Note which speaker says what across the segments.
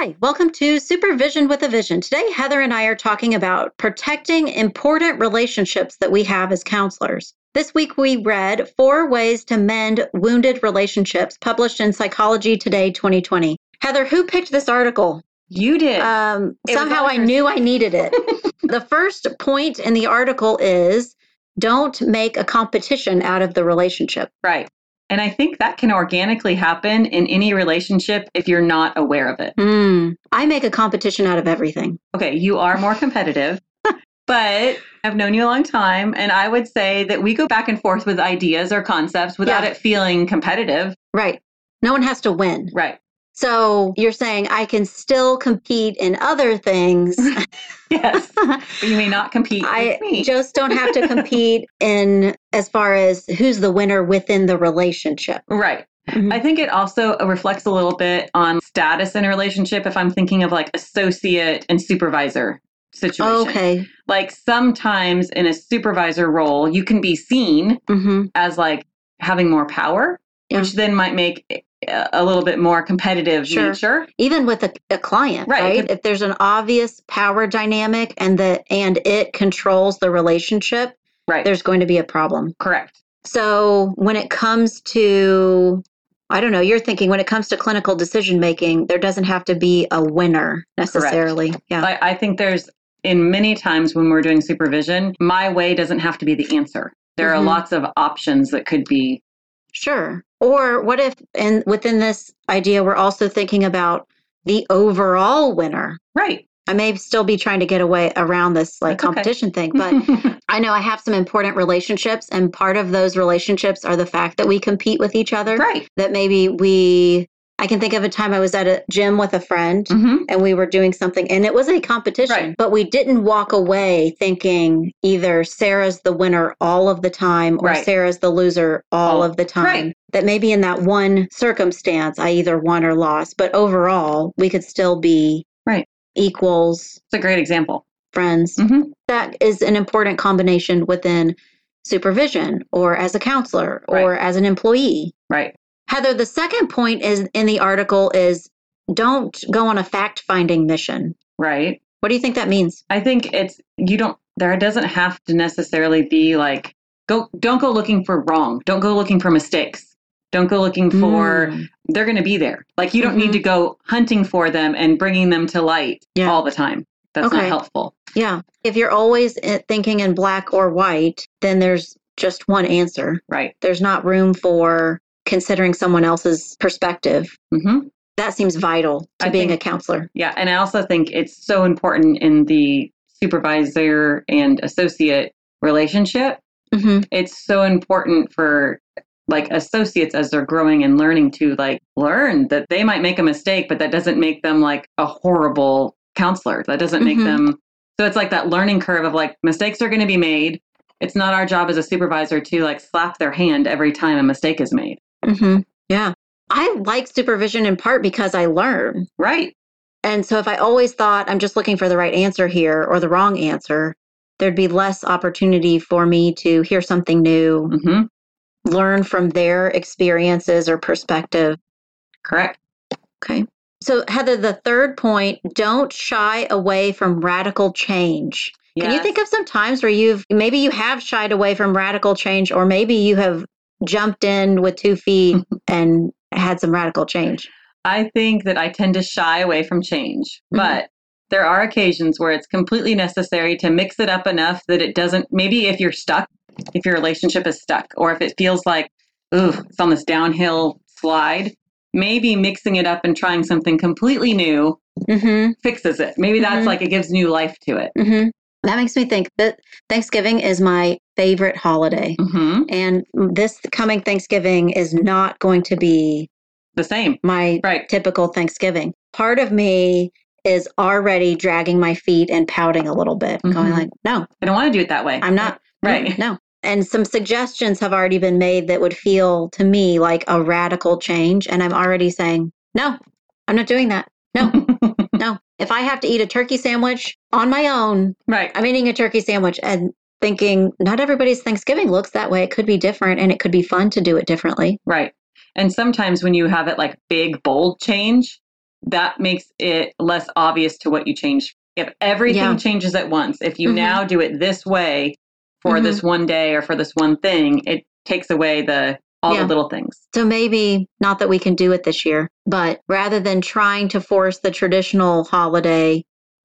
Speaker 1: Hi, welcome to Supervision with a Vision. Today, Heather and I are talking about protecting important relationships that we have as counselors. This week, we read Four Ways to Mend Wounded Relationships, published in Psychology Today 2020. Heather, who picked this article?
Speaker 2: You did.
Speaker 1: Um, somehow I knew I needed it. the first point in the article is don't make a competition out of the relationship.
Speaker 2: Right. And I think that can organically happen in any relationship if you're not aware of it.
Speaker 1: Mm, I make a competition out of everything.
Speaker 2: Okay, you are more competitive, but I've known you a long time. And I would say that we go back and forth with ideas or concepts without
Speaker 1: Yeah.
Speaker 2: it feeling competitive.
Speaker 1: Right. No one has to win.
Speaker 2: Right.
Speaker 1: So you're saying I can still compete in other things.
Speaker 2: Yes. you may not compete
Speaker 1: I
Speaker 2: with me.
Speaker 1: just don't have to compete in as far as who's the winner within the relationship.
Speaker 2: right.
Speaker 1: Mhm.
Speaker 2: I think it also reflects a little bit on status in a relationship if I'm thinking of like associate and supervisor situation.
Speaker 1: Okay.
Speaker 2: Like sometimes in a supervisor role, you can be seen
Speaker 1: hmm
Speaker 2: as like having more power,
Speaker 1: Yeah.
Speaker 2: which then might make a a little bit more competitive
Speaker 1: Sure.
Speaker 2: nature.
Speaker 1: Even with a, a client,
Speaker 2: Right.
Speaker 1: right? If there's an obvious power dynamic and the and it controls the relationship,
Speaker 2: Right.
Speaker 1: there's going to be a problem.
Speaker 2: correct.
Speaker 1: So when it comes to, I don't know, you're thinking when it comes to clinical decision making, there doesn't have to be a winner necessarily. Yeah.
Speaker 2: I, I think there's in many times when we're doing supervision, my way doesn't have to be the answer. There
Speaker 1: Mhm.
Speaker 2: are lots of options that could be
Speaker 1: Sure. Or what if, and within this idea, we're also thinking about the overall winner.
Speaker 2: right.
Speaker 1: I may still be trying to get away around this like
Speaker 2: That's okay.
Speaker 1: competition thing, but I know I have some important relationships, and part of those relationships are the fact that we compete with each other.
Speaker 2: right.
Speaker 1: That maybe we, I can think of a time I was at a gym with a friend
Speaker 2: hmm
Speaker 1: and we were doing something and it was a competition
Speaker 2: Right.
Speaker 1: but we didn't walk away thinking either sarah's the winner all of the time or
Speaker 2: Right.
Speaker 1: sarah's the loser all
Speaker 2: All-
Speaker 1: of the time
Speaker 2: right.
Speaker 1: that maybe in that one circumstance i either won or lost but overall we could still be
Speaker 2: Right.
Speaker 1: equals
Speaker 2: It's a great example.
Speaker 1: friends
Speaker 2: hmm
Speaker 1: that is an important combination within supervision or as a counselor or as an employee
Speaker 2: Right.
Speaker 1: Heather, the second point is in the article is don't go on a fact finding mission.
Speaker 2: Right.
Speaker 1: What do you think that means?
Speaker 2: I think it's you don't there doesn't have to necessarily be like go don't go looking for wrong. Don't go looking for mistakes. Don't go looking for
Speaker 1: Mm,
Speaker 2: they're going to be there. Like you don't
Speaker 1: Mhm.
Speaker 2: need to go hunting for them and bringing them to light
Speaker 1: Yeah.
Speaker 2: all the time. That's not helpful.
Speaker 1: yeah. If you're always uh, thinking in black or white, then there's just one answer.
Speaker 2: Right.
Speaker 1: There's not room for considering someone else's perspective.
Speaker 2: hmm
Speaker 1: That seems vital to
Speaker 2: I
Speaker 1: being
Speaker 2: think-
Speaker 1: a counselor.
Speaker 2: Yeah, and I also think it's so important in the supervisor and associate relationship.
Speaker 1: hmm
Speaker 2: It's so important for like associates as they're growing and learning to like learn that they might make a mistake, but that doesn't make them like a horrible counselor. That doesn't make
Speaker 1: Mhm.
Speaker 2: them so it's like that learning curve of like mistakes are going to be made. It's not our job as a supervisor to like slap their hand every time a mistake is made.
Speaker 1: Hmm Yeah. I like supervision in part because I learn.
Speaker 2: Right.
Speaker 1: And so if I always thought I'm just looking for the right answer here or the wrong answer, there'd be less opportunity for me to hear something new,
Speaker 2: hmm
Speaker 1: learn from their experiences or perspective.
Speaker 2: Correct.
Speaker 1: Okay. So, Heather, the third point don't shy away from radical change. Can you think of some times where you've maybe you have shied away from radical change, or maybe you have jumped in with two feet and had some radical change?
Speaker 2: I think that I tend to shy away from change,
Speaker 1: Mhm.
Speaker 2: but there are occasions where it's completely necessary to mix it up enough that it doesn't. Maybe if you're stuck, if your relationship is stuck, or if it feels like, ooh, it's on this downhill slide, maybe mixing it up and trying something completely new
Speaker 1: Mm-hmm.
Speaker 2: fixes it. Maybe that's
Speaker 1: Mhm.
Speaker 2: like it gives new life to it.
Speaker 1: Mm-hmm. That makes me think that Thanksgiving is my favorite holiday.
Speaker 2: hmm
Speaker 1: And this coming Thanksgiving is not going to be
Speaker 2: the same.
Speaker 1: my
Speaker 2: Right.
Speaker 1: typical Thanksgiving. Part of me is already dragging my feet and pouting a little bit, going
Speaker 2: Mhm.
Speaker 1: like, no,
Speaker 2: I don't want to do it that way.
Speaker 1: I'm not.
Speaker 2: Right.
Speaker 1: No. And some suggestions have already been made that would feel to me like a radical change. And I'm already saying, no, I'm not doing that. No. If I have to eat a turkey sandwich on my own,
Speaker 2: right.
Speaker 1: I'm eating a turkey sandwich and thinking, not everybody's Thanksgiving looks that way. It could be different and it could be fun to do it differently.
Speaker 2: Right. And sometimes when you have it like big, bold change, that makes it less obvious to what you change. If everything
Speaker 1: Yeah.
Speaker 2: changes at once, if you
Speaker 1: Mhm.
Speaker 2: now do it this way for
Speaker 1: Mhm.
Speaker 2: this one day or for this one thing, it takes away the all
Speaker 1: Yeah.
Speaker 2: the little things.
Speaker 1: So maybe not that we can do it this year, but rather than trying to force the traditional holiday,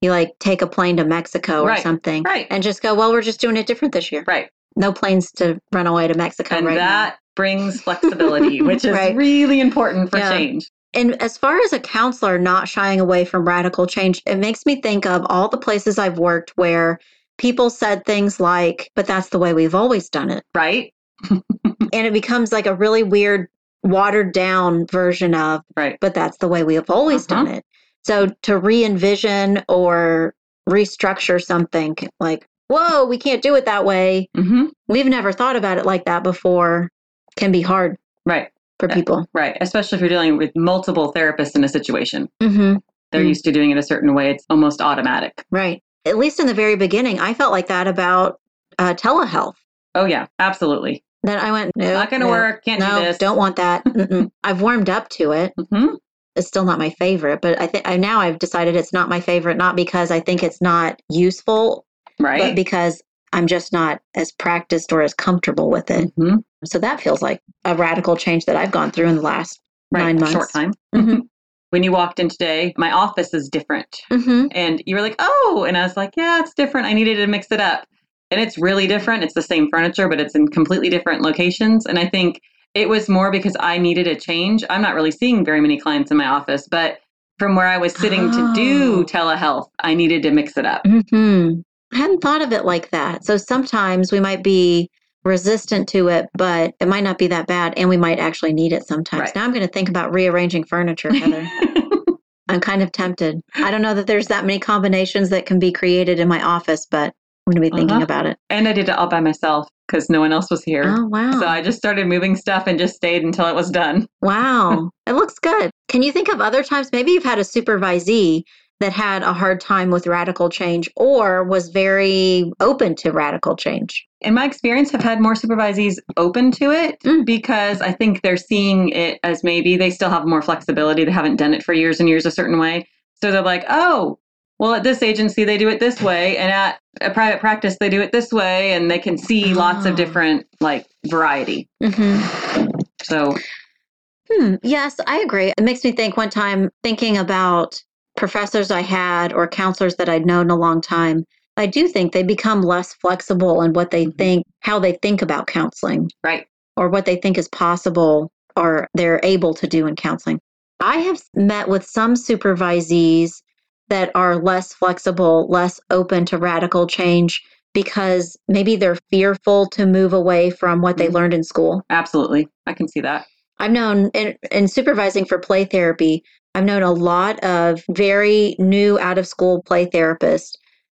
Speaker 1: you like take a plane to Mexico or
Speaker 2: Right.
Speaker 1: something
Speaker 2: Right.
Speaker 1: and just go, well, we're just doing it different this year.
Speaker 2: Right.
Speaker 1: No planes to run away to Mexico
Speaker 2: and
Speaker 1: right
Speaker 2: that brings flexibility, which is
Speaker 1: Right.
Speaker 2: really important for
Speaker 1: Yeah.
Speaker 2: change.
Speaker 1: And as far as a counselor not shying away from radical change, it makes me think of all the places I've worked where people said things like, but that's the way we've always done it.
Speaker 2: Right?
Speaker 1: And it becomes like a really weird, watered down version of,
Speaker 2: Right.
Speaker 1: but that's the way we have always
Speaker 2: Uh-huh.
Speaker 1: done it. So to re envision or restructure something like, whoa, we can't do it that way.
Speaker 2: hmm
Speaker 1: We've never thought about it like that before can be hard
Speaker 2: Right.
Speaker 1: for
Speaker 2: Yeah.
Speaker 1: people.
Speaker 2: Right. Especially if you're dealing with multiple therapists in a situation.
Speaker 1: hmm
Speaker 2: They're
Speaker 1: Mm.
Speaker 2: used to doing it a certain way. It's almost automatic.
Speaker 1: Right. At least in the very beginning, I felt like that about uh, telehealth.
Speaker 2: Oh yeah, absolutely.
Speaker 1: Then I went, no,
Speaker 2: Not going to
Speaker 1: no,
Speaker 2: work. Can't
Speaker 1: No,
Speaker 2: do this.
Speaker 1: don't want that. I've warmed up to it.
Speaker 2: hmm
Speaker 1: It's still not my favorite, but I think I now I've decided it's not my favorite, not because I think it's not useful,
Speaker 2: right?
Speaker 1: but because I'm just not as practiced or as comfortable with it.
Speaker 2: hmm
Speaker 1: So that feels like a radical change that I've gone through in the last
Speaker 2: Right.
Speaker 1: nine months.
Speaker 2: Short time.
Speaker 1: Mhm.
Speaker 2: When you walked in today, my office is different.
Speaker 1: hmm
Speaker 2: And you were like, oh, and I was like, yeah, it's different. I needed to mix it up. And it's really different. It's the same furniture, but it's in completely different locations. And I think it was more because I needed a change. I'm not really seeing very many clients in my office, but from where I was sitting to do
Speaker 1: Oh.
Speaker 2: telehealth, I needed to mix it up.
Speaker 1: hmm I hadn't thought of it like that. So sometimes we might be resistant to it, but it might not be that bad, and we might actually need it sometimes.
Speaker 2: Right.
Speaker 1: Now I'm going to think about rearranging furniture, Heather. I'm kind of tempted. I don't know that there's that many combinations that can be created in my office, but going to be thinking
Speaker 2: Uh-huh.
Speaker 1: about it.
Speaker 2: and I did it all by myself because no one else was here.
Speaker 1: Oh, wow.
Speaker 2: So I just started moving stuff and just stayed until it was done.
Speaker 1: Wow. it looks good. Can you think of other times? Maybe you've had a supervisee that had a hard time with radical change or was very open to radical change.
Speaker 2: in my experience, have had more supervisees open to it
Speaker 1: Mm.
Speaker 2: because I think they're seeing it as maybe they still have more flexibility. They haven't done it for years and years a certain way. So they're like, oh, well, at this agency, they do it this way. And at a private practice, they do it this way. And they can see lots
Speaker 1: Oh.
Speaker 2: of different, like, variety.
Speaker 1: Mm-hmm.
Speaker 2: So,
Speaker 1: Hmm. Yes, I agree. It makes me think one time thinking about professors I had or counselors that I'd known a long time. I do think they become less flexible in what they
Speaker 2: Mhm.
Speaker 1: think, how they think about counseling,
Speaker 2: right.
Speaker 1: or what they think is possible or they're able to do in counseling. I have met with some supervisees that are less flexible, less open to radical change because maybe they're fearful to move away from what they
Speaker 2: Mhm.
Speaker 1: learned in school.
Speaker 2: Absolutely. I can see that.
Speaker 1: I've known in, in supervising for play therapy, I've known a lot of very new out of school play therapists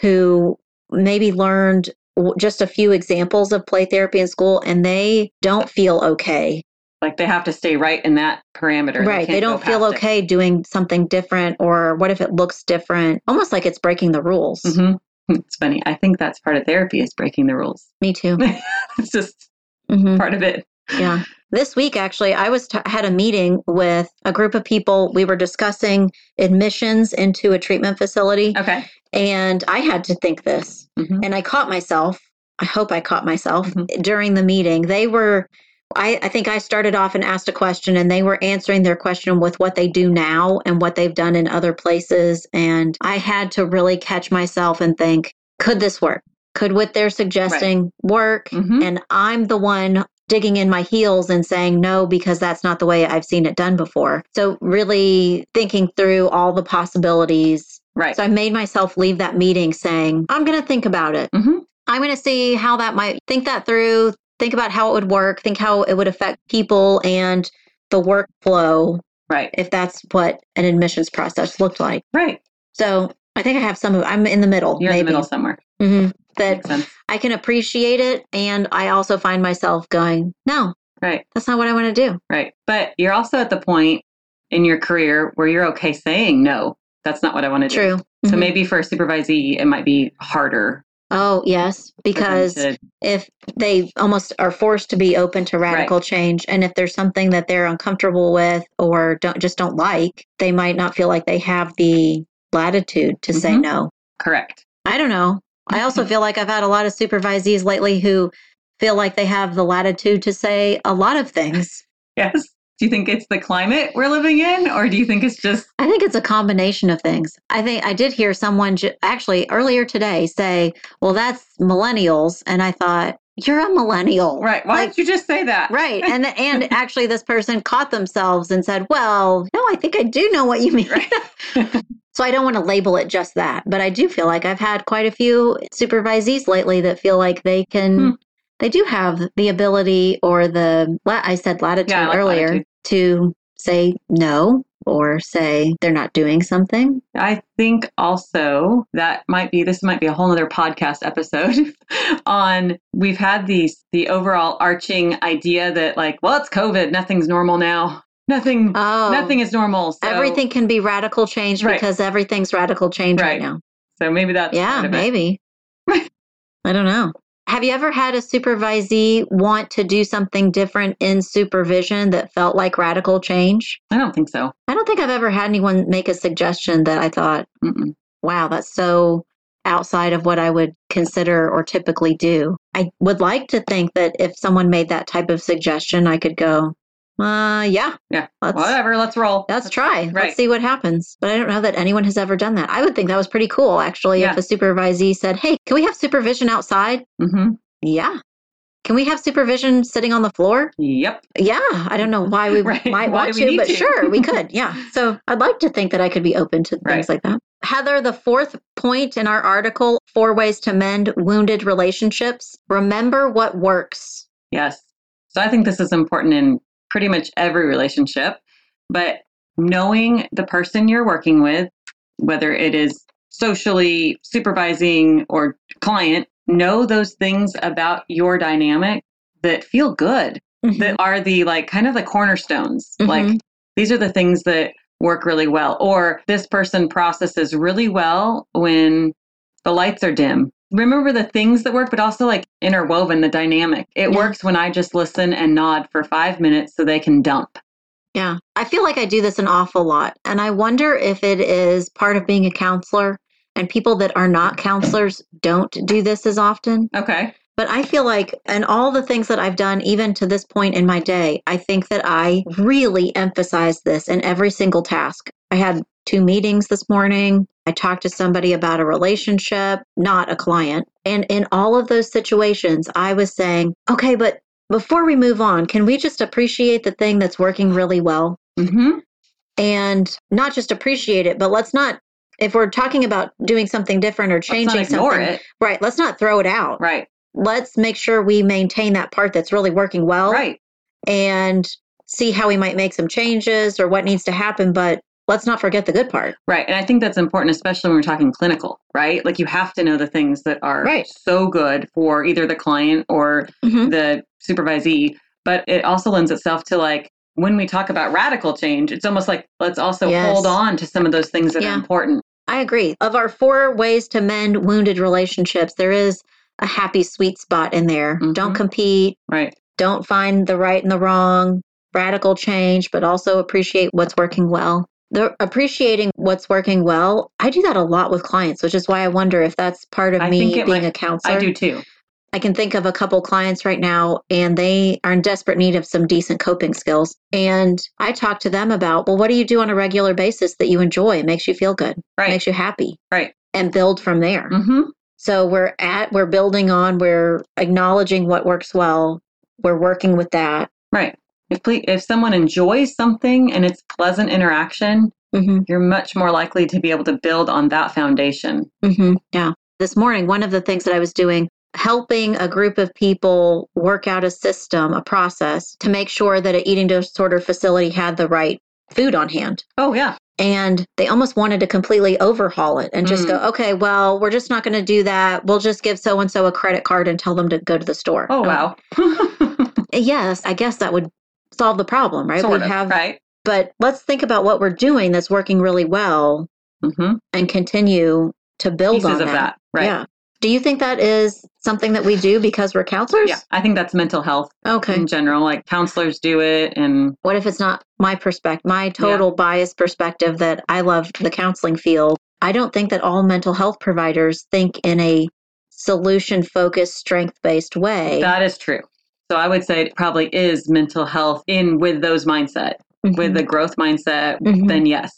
Speaker 1: who maybe learned just a few examples of play therapy in school and they don't feel okay.
Speaker 2: Like, they have to stay right in that parameter.
Speaker 1: right. They
Speaker 2: can't
Speaker 1: don't feel
Speaker 2: past it.
Speaker 1: okay doing something different or what if it looks different? Almost like it's breaking the rules.
Speaker 2: Mhm. It's funny. I think that's part of therapy is breaking the rules.
Speaker 1: Me too.
Speaker 2: it's just
Speaker 1: hmm
Speaker 2: part of it.
Speaker 1: Yeah. This week, actually, I was t- had a meeting with a group of people. We were discussing admissions into a treatment facility.
Speaker 2: Okay.
Speaker 1: And I had to think this.
Speaker 2: Mhm.
Speaker 1: And I caught myself. I hope I caught myself
Speaker 2: Mhm.
Speaker 1: during the meeting. They were, I, I think I started off and asked a question, and they were answering their question with what they do now and what they've done in other places. And I had to really catch myself and think, could this work? Could what they're suggesting work?
Speaker 2: Mhm.
Speaker 1: And I'm the one digging in my heels and saying no because that's not the way I've seen it done before. So, really thinking through all the possibilities
Speaker 2: Right.
Speaker 1: so I made myself leave that meeting saying, I'm going to think about it.
Speaker 2: hmm
Speaker 1: I'm going to see how that might think that through, think about how it would work, think how it would affect people and the workflow
Speaker 2: Right.
Speaker 1: if that's what an admissions process looked like.
Speaker 2: Right.
Speaker 1: So I think I have some of I'm in the middle.
Speaker 2: You're
Speaker 1: maybe.
Speaker 2: in the middle somewhere.
Speaker 1: hmm That
Speaker 2: Makes sense.
Speaker 1: I can appreciate it. And I also find myself going, no,
Speaker 2: Right.
Speaker 1: that's not what I want to do.
Speaker 2: Right. But you're also at the point in your career where you're okay saying no. That's not what I want to do.
Speaker 1: True.
Speaker 2: So
Speaker 1: Mhm.
Speaker 2: maybe for a supervisee, it might be harder
Speaker 1: Oh, yes. Because
Speaker 2: to-
Speaker 1: if they almost are forced to be open to radical change and if there's something that they're uncomfortable with or don't just don't like they might not feel like they have the latitude to say
Speaker 2: Mhm.
Speaker 1: no
Speaker 2: correct.
Speaker 1: i don't know i also feel like i've had a lot of supervisees lately who feel like they have the latitude to say a lot of things
Speaker 2: Yes. Do you think it's the climate we're living in, or do you think it's just
Speaker 1: i think it's a combination of things i think i did hear someone ju- actually earlier today say well that's millennials and i thought you're a millennial
Speaker 2: right? Why
Speaker 1: Like-
Speaker 2: did you just say that?
Speaker 1: Right. And and actually this person caught themselves and said, "Well, no, I think I do know what you mean."
Speaker 2: Right.
Speaker 1: so I don't want to label it just that, but I do feel like I've had quite a few supervisees lately that feel like they can
Speaker 2: Hmm.
Speaker 1: they do have the ability or the I said latitude
Speaker 2: Yeah, like
Speaker 1: earlier
Speaker 2: latitude.
Speaker 1: To say no or say they're not doing something.
Speaker 2: I think also that might be this might be a whole other podcast episode on we've had these the overall arching idea that like, well, it's COVID, nothing's normal now. Nothing
Speaker 1: Oh.
Speaker 2: nothing is normal. So,
Speaker 1: everything can be radical change
Speaker 2: Right.
Speaker 1: because everything's radical change right,
Speaker 2: Right.
Speaker 1: now.
Speaker 2: So maybe that's
Speaker 1: Yeah,
Speaker 2: part of it.
Speaker 1: maybe. I don't know. Have you ever had a supervisee want to do something different in supervision that felt like radical change?
Speaker 2: I don't think so.
Speaker 1: I don't think I've ever had anyone make a suggestion that I thought,
Speaker 2: Mm-mm.
Speaker 1: wow, that's so outside of what I would consider or typically do. I would like to think that if someone made that type of suggestion, I could go, uh, yeah,
Speaker 2: Yeah.
Speaker 1: let's,
Speaker 2: Whatever, let's roll.
Speaker 1: let's try.
Speaker 2: Right.
Speaker 1: Let's see what happens. But I don't know that anyone has ever done that. I would think that was pretty cool, actually, if a supervisee said, hey, can we have supervision outside?
Speaker 2: hmm
Speaker 1: Yeah. Can we have supervision sitting on the floor?
Speaker 2: Yep.
Speaker 1: Yeah. I don't know why we
Speaker 2: Right.
Speaker 1: might
Speaker 2: Why
Speaker 1: want to, but
Speaker 2: to?
Speaker 1: sure, we could. Yeah. So I'd like to think that I could be open to
Speaker 2: Right.
Speaker 1: things like that. Heather, the fourth point in our article, Four Ways to Mend Wounded Relationships, remember what works.
Speaker 2: Yes. So I think this is important in pretty much every relationship, but knowing the person you're working with, whether it is socially supervising or client, know those things about your dynamic that feel good, that are the like kind of the cornerstones.
Speaker 1: Mhm.
Speaker 2: Like these are the things that work really well. Or this person processes really well when the lights are dim. Remember the things that work, but also like interwoven the dynamic. It
Speaker 1: Yeah.
Speaker 2: works when I just listen and nod for five minutes so they can dump.
Speaker 1: Yeah. I feel like I do this an awful lot. And I wonder if it is part of being a counselor and people that are not counselors don't do this as often.
Speaker 2: Okay.
Speaker 1: But I feel like, and all the things that I've done, even to this point in my day, I think that I really emphasize this in every single task. I had two meetings this morning. I talked to somebody about a relationship, not a client. And in all of those situations, I was saying, okay, but before we move on, can we just appreciate the thing that's working really well?
Speaker 2: Mm-hmm.
Speaker 1: And not just appreciate it, but let's not, if we're talking about doing something different or changing something,
Speaker 2: it.
Speaker 1: right, let's not throw it out
Speaker 2: Right.
Speaker 1: let's make sure we maintain that part that's really working well
Speaker 2: Right.
Speaker 1: and see how we might make some changes or what needs to happen but let's not forget the good part
Speaker 2: Right. And I think that's important, especially when we're talking clinical, right? Like you have to know the things that are
Speaker 1: Right.
Speaker 2: so good for either the client or
Speaker 1: Mhm.
Speaker 2: the supervisee. But it also lends itself to like when we talk about radical change, it's almost like let's also
Speaker 1: Yes.
Speaker 2: hold on to some of those things that
Speaker 1: Yeah.
Speaker 2: are important.
Speaker 1: i agree of our four ways to mend wounded relationships there is a happy sweet spot in there
Speaker 2: Mhm.
Speaker 1: don't compete
Speaker 2: Right.
Speaker 1: don't find the right and the wrong radical change but also appreciate what's working well the appreciating what's working well i do that a lot with clients which is why i wonder if that's part of
Speaker 2: I
Speaker 1: me being
Speaker 2: might-
Speaker 1: a counselor
Speaker 2: I do too.
Speaker 1: I can think of a couple clients right now, and they are in desperate need of some decent coping skills. And I talk to them about, well, what do you do on a regular basis that you enjoy? It makes you feel good,
Speaker 2: Right.
Speaker 1: makes you happy,
Speaker 2: Right.
Speaker 1: and build from there.
Speaker 2: Mm-hmm.
Speaker 1: So we're at, we're building on, we're acknowledging what works well, we're working with that.
Speaker 2: Right. If if someone enjoys something and it's pleasant interaction,
Speaker 1: hmm
Speaker 2: you're much more likely to be able to build on that foundation.
Speaker 1: hmm Yeah. This morning, one of the things that I was doing, helping a group of people work out a system, a process to make sure that an eating disorder facility had the right food on hand.
Speaker 2: Oh, yeah.
Speaker 1: And they almost wanted to completely overhaul it and just
Speaker 2: Mm.
Speaker 1: go, okay, well, we're just not going to do that. We'll just give so and so a credit card and tell them to go to the store.
Speaker 2: Oh, wow.
Speaker 1: Yes, I guess that would solve the problem, right?
Speaker 2: sort
Speaker 1: we
Speaker 2: of,
Speaker 1: have,
Speaker 2: right?
Speaker 1: but let's think about what we're doing that's working really well
Speaker 2: hmm
Speaker 1: and continue to build
Speaker 2: Pieces
Speaker 1: on
Speaker 2: of that, right?
Speaker 1: Yeah. Do you think that is something that we do because we're counselors?
Speaker 2: Yeah, I think that's mental health
Speaker 1: Okay.
Speaker 2: in general. Like counselors do it, and
Speaker 1: What if it's not my perspective, my total biased perspective that I love the counseling field? I don't think that all mental health providers think in a solution focused, strength based way.
Speaker 2: that is true. So I would say it probably is mental health in with those mindset, with the growth mindset.
Speaker 1: Mhm.
Speaker 2: Then yes,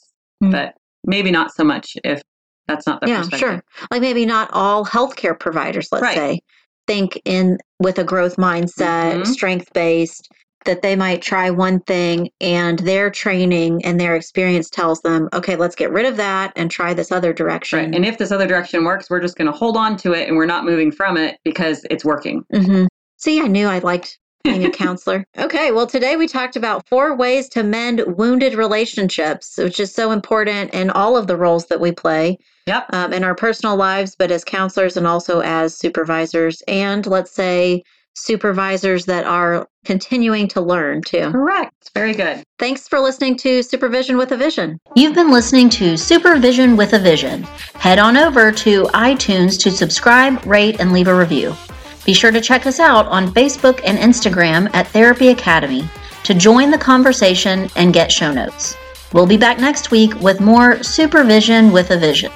Speaker 1: Mhm.
Speaker 2: but maybe not so much if that's not the
Speaker 1: yeah,
Speaker 2: perspective.
Speaker 1: sure. Like maybe not all healthcare providers, let's
Speaker 2: Right.
Speaker 1: say, think in with a growth mindset,
Speaker 2: Mhm.
Speaker 1: strength based, that they might try one thing and their training and their experience tells them, okay, let's get rid of that and try this other direction.
Speaker 2: Right. And if this other direction works, we're just going to hold on to it and we're not moving from it because it's working.
Speaker 1: hmm See, I knew I liked being a counselor. Okay, well, today we talked about four ways to mend wounded relationships, which is so important in all of the roles that we play
Speaker 2: Yep.
Speaker 1: um, in our personal lives, but as counselors and also as supervisors, and let's say supervisors that are continuing to learn too.
Speaker 2: Correct. Very good.
Speaker 1: Thanks for listening to Supervision with a Vision.
Speaker 3: You've been listening to Supervision with a Vision. Head on over to iTunes to subscribe, rate, and leave a review. Be sure to check us out on Facebook and Instagram at Therapy Academy to join the conversation and get show notes. We'll be back next week with more Supervision with a Vision.